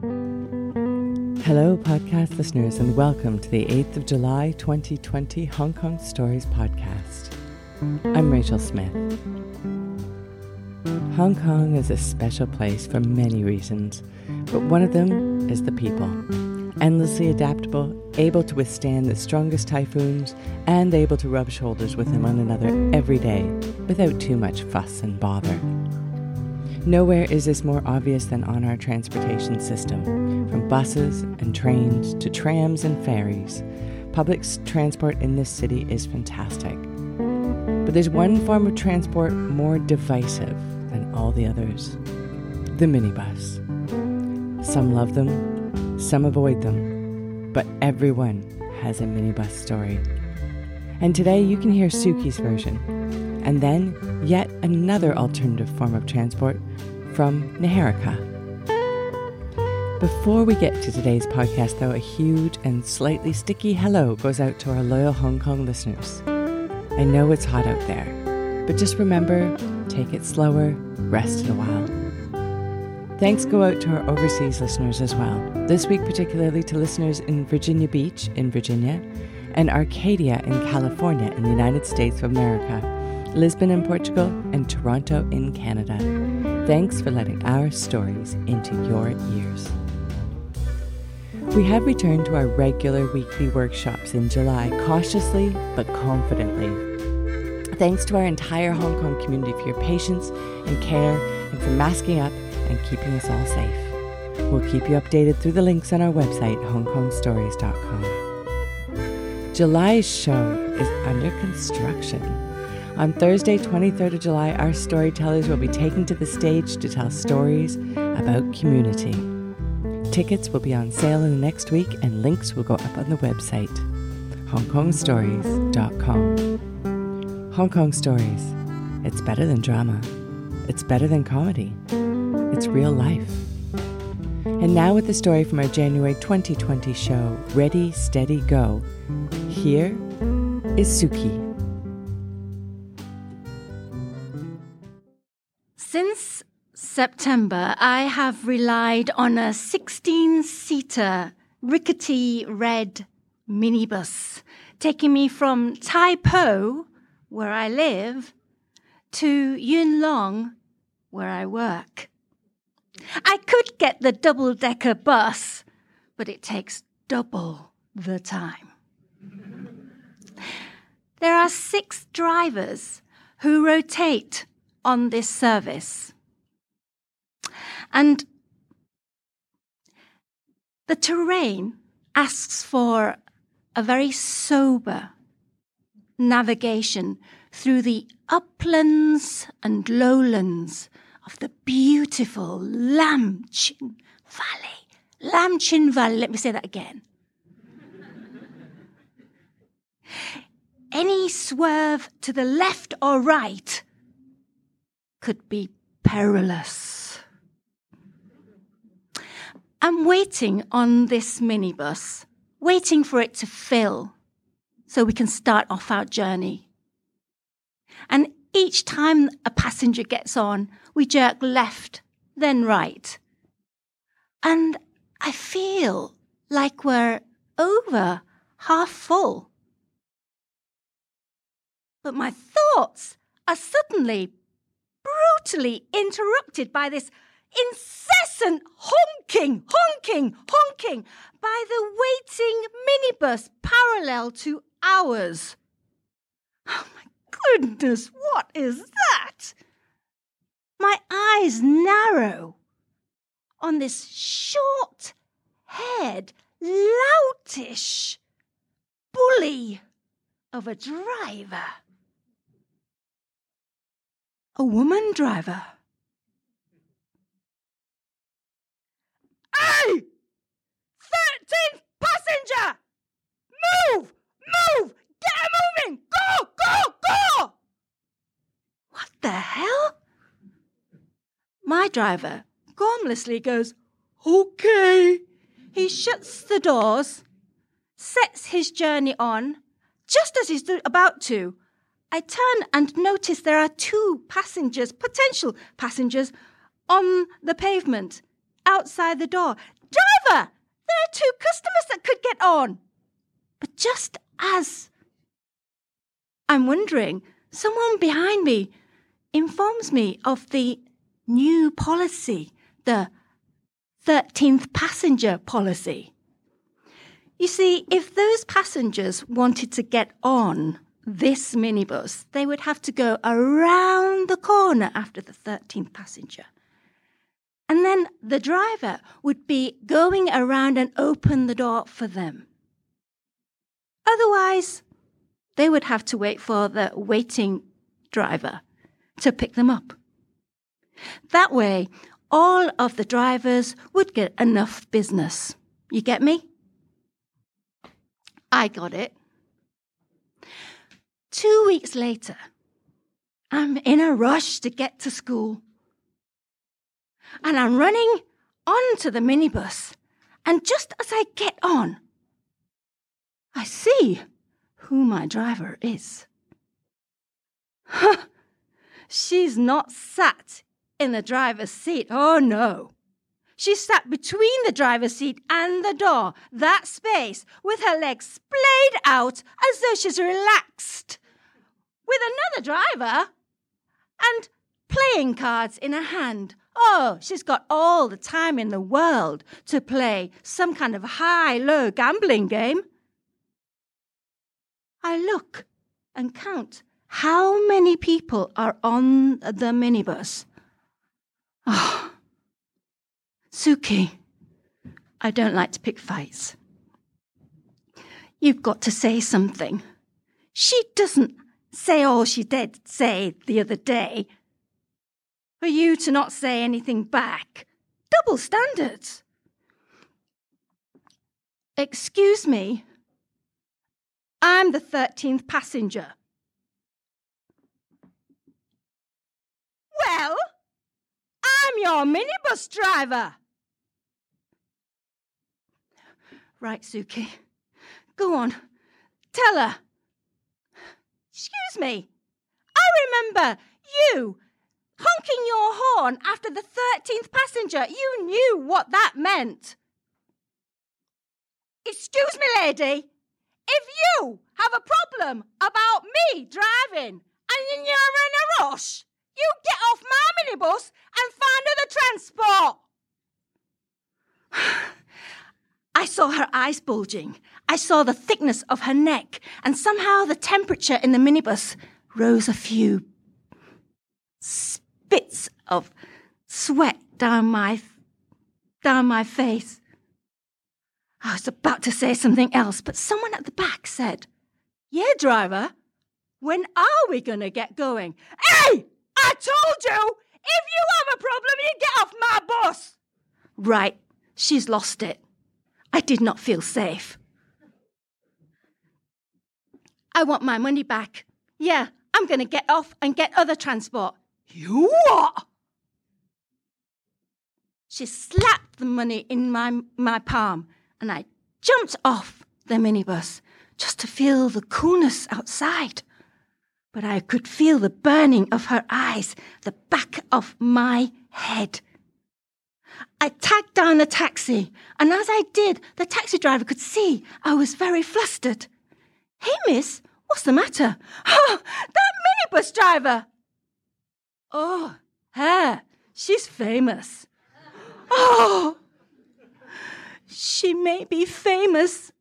Hello, podcast listeners, and welcome to the 8th of July 2020 Hong Kong Stories podcast. I'm Rachel Smith. Hong Kong is a special place for many reasons, but one of them is the people. Endlessly adaptable, able to withstand the strongest typhoons, and able to rub shoulders with one another every day without too much fuss and bother. Nowhere is this more obvious than on our transportation system, from buses and trains to trams and ferries. Public transport in this city is fantastic. But there's one form of transport more divisive than all the others the minibus. Some love them, some avoid them, but everyone has a minibus story. And today you can hear Suki's version, and then yet another alternative form of transport from Niharika. Before we get to today's podcast, though, a huge and slightly sticky hello goes out to our loyal Hong Kong listeners. I know it's hot out there, but just remember take it slower, rest a while. Thanks go out to our overseas listeners as well. This week, particularly to listeners in Virginia Beach in Virginia and Arcadia in California in the United States of America, Lisbon in Portugal, and Toronto in Canada. Thanks for letting our stories into your ears. We have returned to our regular weekly workshops in July, cautiously but confidently. Thanks to our entire Hong Kong community for your patience and care and for masking up and keeping us all safe. We'll keep you updated through the links on our website, hongkongstories.com. July's show is under construction. On Thursday, 23rd of July, our storytellers will be taken to the stage to tell stories about community. Tickets will be on sale in the next week, and links will go up on the website, hongkongstories.com. Hong Kong Stories. It's better than drama. It's better than comedy. It's real life. And now, with the story from our January 2020 show, Ready, Steady, Go, here is Suki. September, I have relied on a 16 seater rickety red minibus taking me from Tai Po, where I live, to Yuen Long, where I work. I could get the double decker bus, but it takes double the time. There are six drivers who rotate on this service. And the terrain asks for a very sober navigation through the uplands and lowlands of the beautiful Lam Tsuen Valley. Lam Tsuen Valley, let me say that again. Any swerve to the left or right could be perilous. I'm waiting on this minibus, waiting for it to fill so we can start off our journey. And each time a passenger gets on, we jerk left, then right. And I feel like we're over half full. But my thoughts are suddenly brutally interrupted by this incessant honking, honking, honking by the waiting minibus parallel to ours. Oh my goodness, what is that? My eyes narrow on this short haired, loutish bully of a driver a woman driver. Hey! Thirteenth passenger! Move! Move! Get moving! Go! Go! Go! What the hell? My driver gormlessly goes, Okay. He shuts the doors, sets his journey on, just as he's about to, I turn and notice there are two passengers, potential passengers, on the pavement outside the door, driver, there are two customers that could get on. But just as I'm wondering, someone behind me informs me of the new policy, the 13th passenger policy. You see, if those passengers wanted to get on this minibus, they would have to go around the corner after the 13th passenger. And then the driver would be going around and open the door for them. Otherwise, they would have to wait for the waiting driver to pick them up. That way, all of the drivers would get enough business. You get me? I got it. Two weeks later, I'm in a rush to get to school. And I'm running onto the minibus. And just as I get on, I see who my driver is. She's not sat in the driver's seat. Oh no. She sat between the driver's seat and the door, that space, with her legs splayed out as though she's relaxed, with another driver and playing cards in her hand. Oh, she's got all the time in the world to play some kind of high low gambling game. I look and count how many people are on the minibus. Oh, Suki, I don't like to pick fights. You've got to say something. She doesn't say all she did say the other day. For you to not say anything back. Double standards. Excuse me. I'm the 13th passenger. Well, I'm your minibus driver. Right, Suki. Go on. Tell her. Excuse me. I remember you honking your horn after the 13th passenger. You knew what that meant. Excuse me, lady. If you have a problem about me driving and you're in a rush, you get off my minibus and find other transport. I saw her eyes bulging. I saw the thickness of her neck, and somehow the temperature in the minibus rose a few spits of sweat down my down my face. I was about to say something else, but someone at the back said, Yeah, driver, when are we going to get going? Hey! I told you! If you have a problem, you get off my bus! Right, she's lost it. I did not feel safe. I want my money back. Yeah, I'm going to get off and get other transport. You what? She slapped the money in my, my palm, and I jumped off the minibus just to feel the coolness outside. But I could feel the burning of her eyes, the back of my head. I tagged down a taxi, and as I did, the taxi driver could see I was very flustered. Hey, miss, what's the matter? Oh, that minibus driver! Oh, her, she's famous. Oh, she may be famous,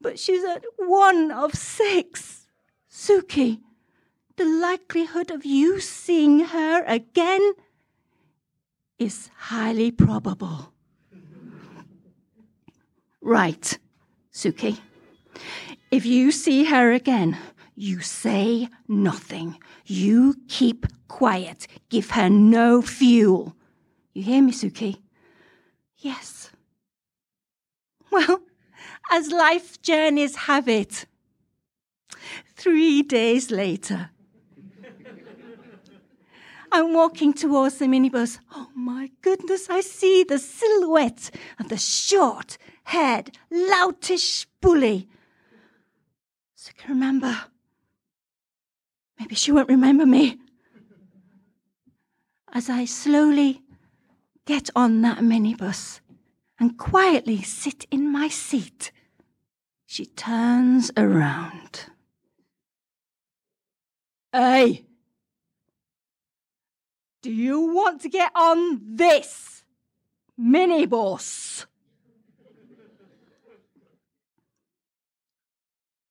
but she's at one of six. Suki, the likelihood of you seeing her again is highly probable. Right, Suki. If you see her again, you say nothing. You keep quiet. Give her no fuel. You hear me, Suki? Yes. Well, as life journeys have it, three days later, I'm walking towards the minibus. Oh my goodness, I see the silhouette of the short haired, loutish bully. So I can remember. Maybe she won't remember me. As I slowly get on that minibus and quietly sit in my seat. She turns around. Hey! Do you want to get on this minibus?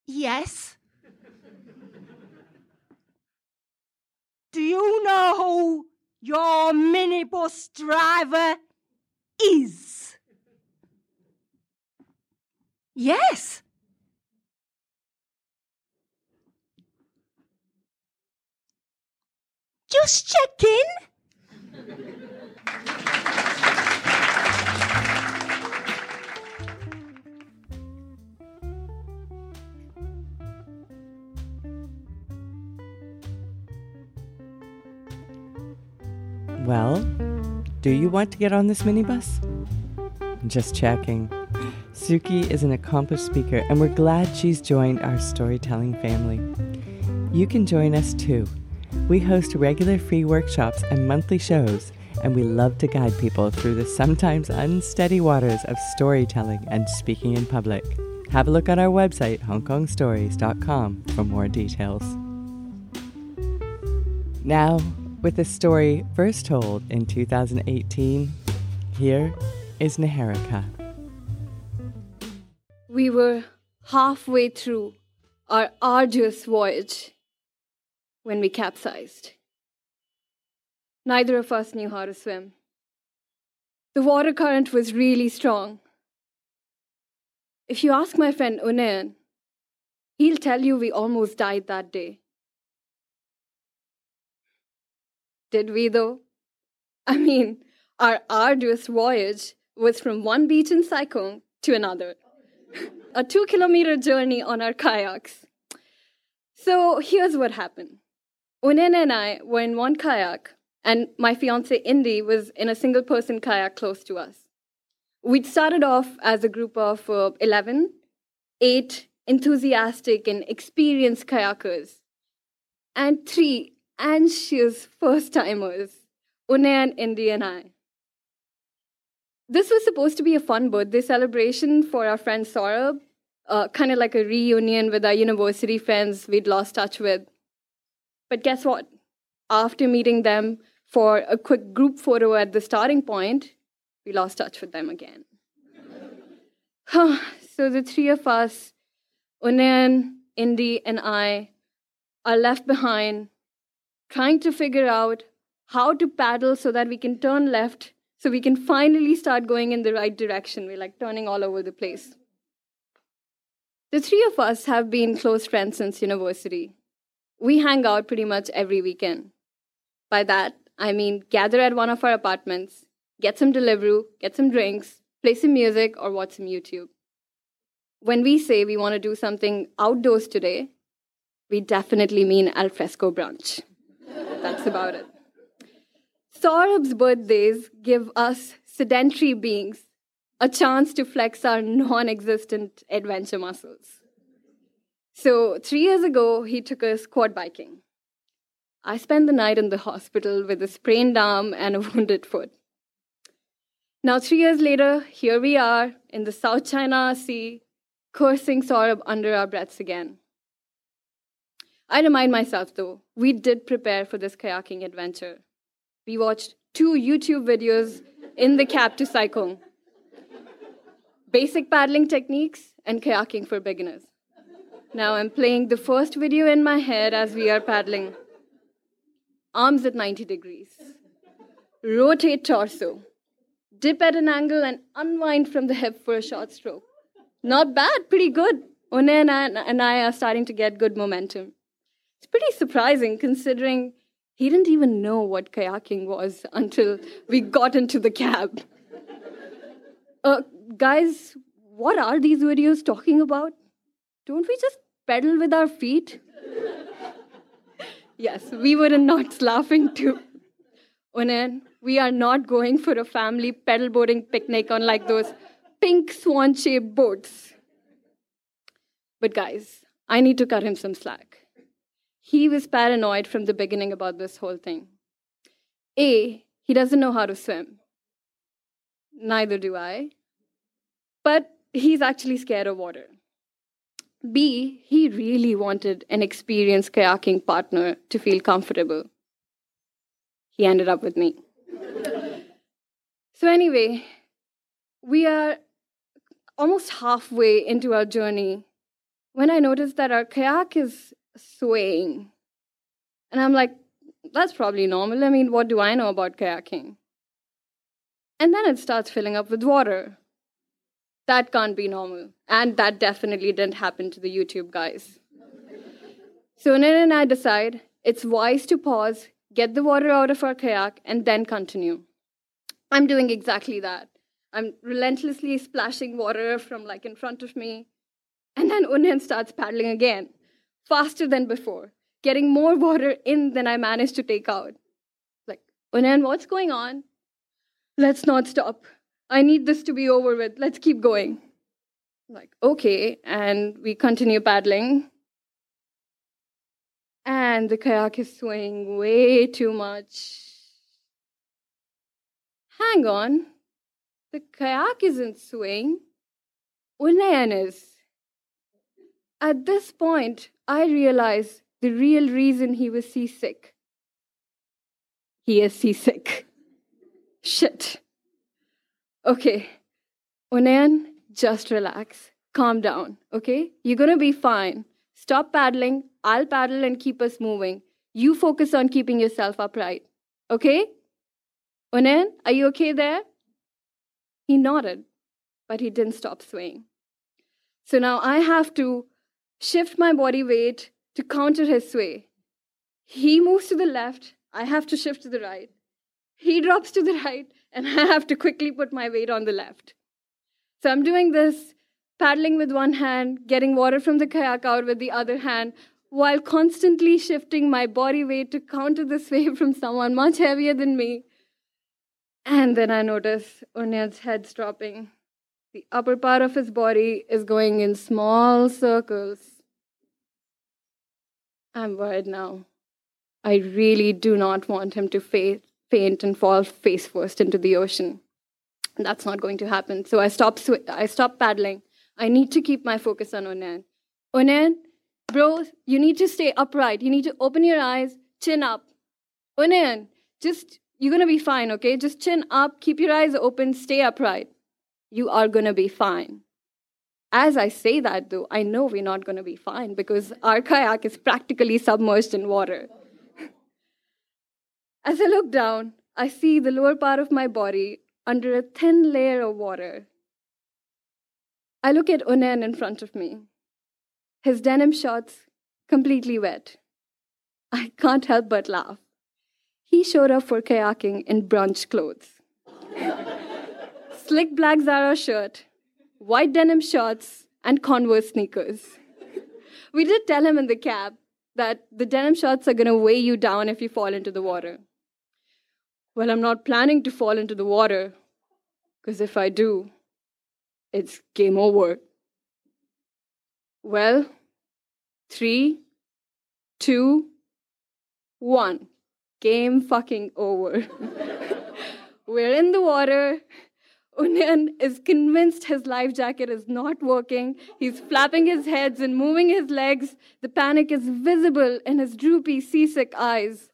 Yes. Do you know who your minibus driver is? Yes. Just checking. Well, do you want to get on this minibus? Just checking. Suki is an accomplished speaker, and we're glad she's joined our storytelling family. You can join us too. We host regular free workshops and monthly shows, and we love to guide people through the sometimes unsteady waters of storytelling and speaking in public. Have a look on our website, hongkongstories.com, for more details. Now, with a story first told in 2018, here is Niharika. We were halfway through our arduous voyage when we capsized. Neither of us knew how to swim. The water current was really strong. If you ask my friend Unayan, he'll tell you we almost died that day. Did we, though? I mean, our arduous voyage was from one beach in Sai Kung to another, a two kilometer journey on our kayaks. So here's what happened Unen and I were in one kayak, and my fiance Indy was in a single person kayak close to us. We'd started off as a group of uh, 11, eight enthusiastic and experienced kayakers, and three anxious first timers, Unayan, Indy, and I. This was supposed to be a fun birthday celebration for our friend Saurabh, uh, kind of like a reunion with our university friends we'd lost touch with. But guess what? After meeting them for a quick group photo at the starting point, we lost touch with them again. so the three of us, Unayan, Indy, and I, are left behind trying to figure out how to paddle so that we can turn left so we can finally start going in the right direction. We're like turning all over the place. The three of us have been close friends since university. We hang out pretty much every weekend. By that, I mean gather at one of our apartments, get some Deliveroo, get some drinks, play some music, or watch some YouTube. When we say we want to do something outdoors today, we definitely mean alfresco brunch. That's about it. Saurabh's birthdays give us sedentary beings a chance to flex our non existent adventure muscles. So, three years ago, he took us quad biking. I spent the night in the hospital with a sprained arm and a wounded foot. Now, three years later, here we are in the South China Sea, cursing Saurabh under our breaths again. I remind myself, though, we did prepare for this kayaking adventure. We watched two YouTube videos in the cab to Sai Kung basic paddling techniques and kayaking for beginners. Now I'm playing the first video in my head as we are paddling. Arms at 90 degrees. Rotate torso. Dip at an angle and unwind from the hip for a short stroke. Not bad, pretty good. One and I are starting to get good momentum. It's pretty surprising considering he didn't even know what kayaking was until we got into the cab. Uh, guys, what are these videos talking about? Don't we just pedal with our feet? yes, we were knots laughing too. Unen, we are not going for a family pedal boarding picnic on like those pink swan shaped boats. But guys, I need to cut him some slack. He was paranoid from the beginning about this whole thing. A, he doesn't know how to swim. Neither do I. But he's actually scared of water. B, he really wanted an experienced kayaking partner to feel comfortable. He ended up with me. so, anyway, we are almost halfway into our journey when I noticed that our kayak is swaying. And I'm like, that's probably normal. I mean, what do I know about kayaking? And then it starts filling up with water. That can't be normal. And that definitely didn't happen to the YouTube guys. So Unayan and I decide it's wise to pause, get the water out of our kayak, and then continue. I'm doing exactly that. I'm relentlessly splashing water from like in front of me. And then Unayan starts paddling again, faster than before, getting more water in than I managed to take out. Like, Unayan, what's going on? Let's not stop. I need this to be over with. Let's keep going. Like, okay. And we continue paddling. And the kayak is swaying way too much. Hang on. The kayak isn't swaying. Unayan is. At this point, I realize the real reason he was seasick. He is seasick. Shit. Okay, Unayan, just relax. Calm down, okay? You're gonna be fine. Stop paddling. I'll paddle and keep us moving. You focus on keeping yourself upright, okay? Unayan, are you okay there? He nodded, but he didn't stop swaying. So now I have to shift my body weight to counter his sway. He moves to the left, I have to shift to the right. He drops to the right, and I have to quickly put my weight on the left. So I'm doing this, paddling with one hand, getting water from the kayak out with the other hand, while constantly shifting my body weight to counter this wave from someone much heavier than me. And then I notice Unayan's head's dropping. The upper part of his body is going in small circles. I'm worried now. I really do not want him to face faint and fall face first into the ocean. That's not going to happen. So I stop, sw- I stop paddling. I need to keep my focus on Onan. Onan, bro, you need to stay upright. You need to open your eyes, chin up. Onan, just, you're to be fine, okay? Just chin up, keep your eyes open, stay upright. You are going to be fine. As I say that, though, I know we're not going to be fine because our kayak is practically submerged in water. As I look down, I see the lower part of my body under a thin layer of water. I look at Unayan in front of me, his denim shorts completely wet. I can't help but laugh. He showed up for kayaking in brunch clothes. Slick black Zara shirt, white denim shorts, and Converse sneakers. We did tell him in the cab that the denim shorts are going to weigh you down if you fall into the water. Well, I'm not planning to fall into the water, because if I do, it's game over. Well, three, two, one. Game fucking over. We're in the water. Unayan is convinced his life jacket is not working. He's flapping his heads and moving his legs. The panic is visible in his droopy, seasick eyes.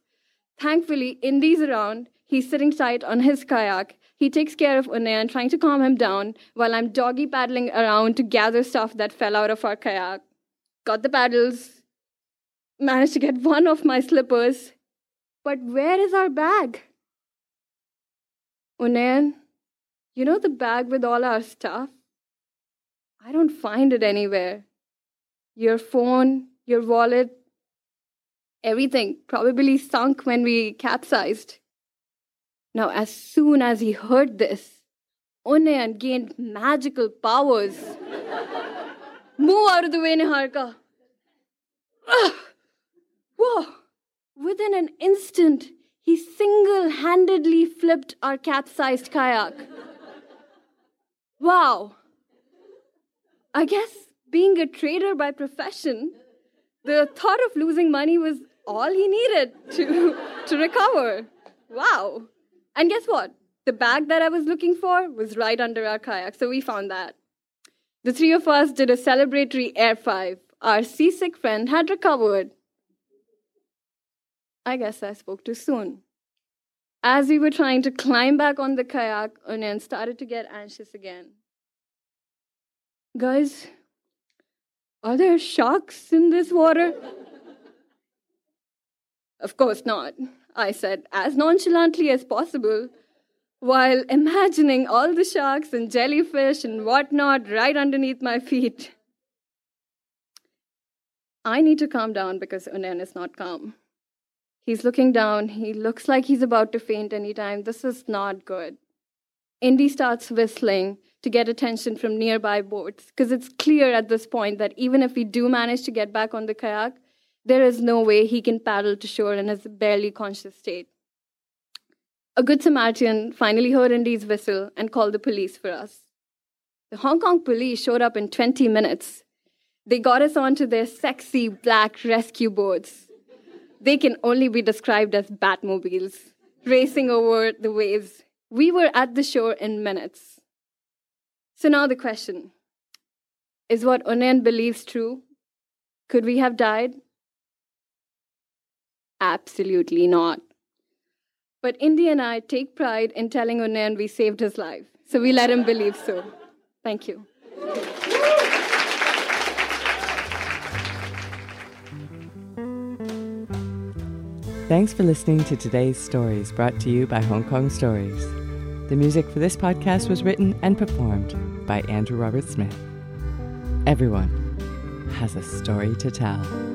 Thankfully, Indy's around He's sitting tight on his kayak. He takes care of Unayan, trying to calm him down, while I'm doggy paddling around to gather stuff that fell out of our kayak. Got the paddles, managed to get one of my slippers. But where is our bag? Unayan, you know the bag with all our stuff? I don't find it anywhere. Your phone, your wallet, everything probably sunk when we capsized. Now, as soon as he heard this, Onayan gained magical powers. Move out of the way, Niharika. Ugh. Whoa! Within an instant, he single handedly flipped our capsized kayak. Wow! I guess being a trader by profession, the thought of losing money was all he needed to, to recover. Wow! And guess what? The bag that I was looking for was right under our kayak, so we found that. The three of us did a celebratory air five. Our seasick friend had recovered. I guess I spoke too soon. As we were trying to climb back on the kayak, Unen started to get anxious again. Guys, are there sharks in this water? of course not, I said, as nonchalantly as possible, while imagining all the sharks and jellyfish and whatnot right underneath my feet. I need to calm down because Unen is not calm. He's looking down. He looks like he's about to faint anytime. This is not good. Indy starts whistling to get attention from nearby boats because it's clear at this point that even if we do manage to get back on the kayak, there is no way he can paddle to shore in his barely conscious state. A good Samaritan finally heard Indy's whistle and called the police for us. The Hong Kong police showed up in 20 minutes. They got us onto their sexy black rescue boats. They can only be described as Batmobiles, racing over the waves. We were at the shore in minutes. So now the question is what Unen believes true? Could we have died? Absolutely not. But Indy and I take pride in telling Unen we saved his life, so we let him believe so. Thank you. Thanks for listening to today's stories brought to you by Hong Kong Stories. The music for this podcast was written and performed by Andrew Robert Smith. Everyone has a story to tell.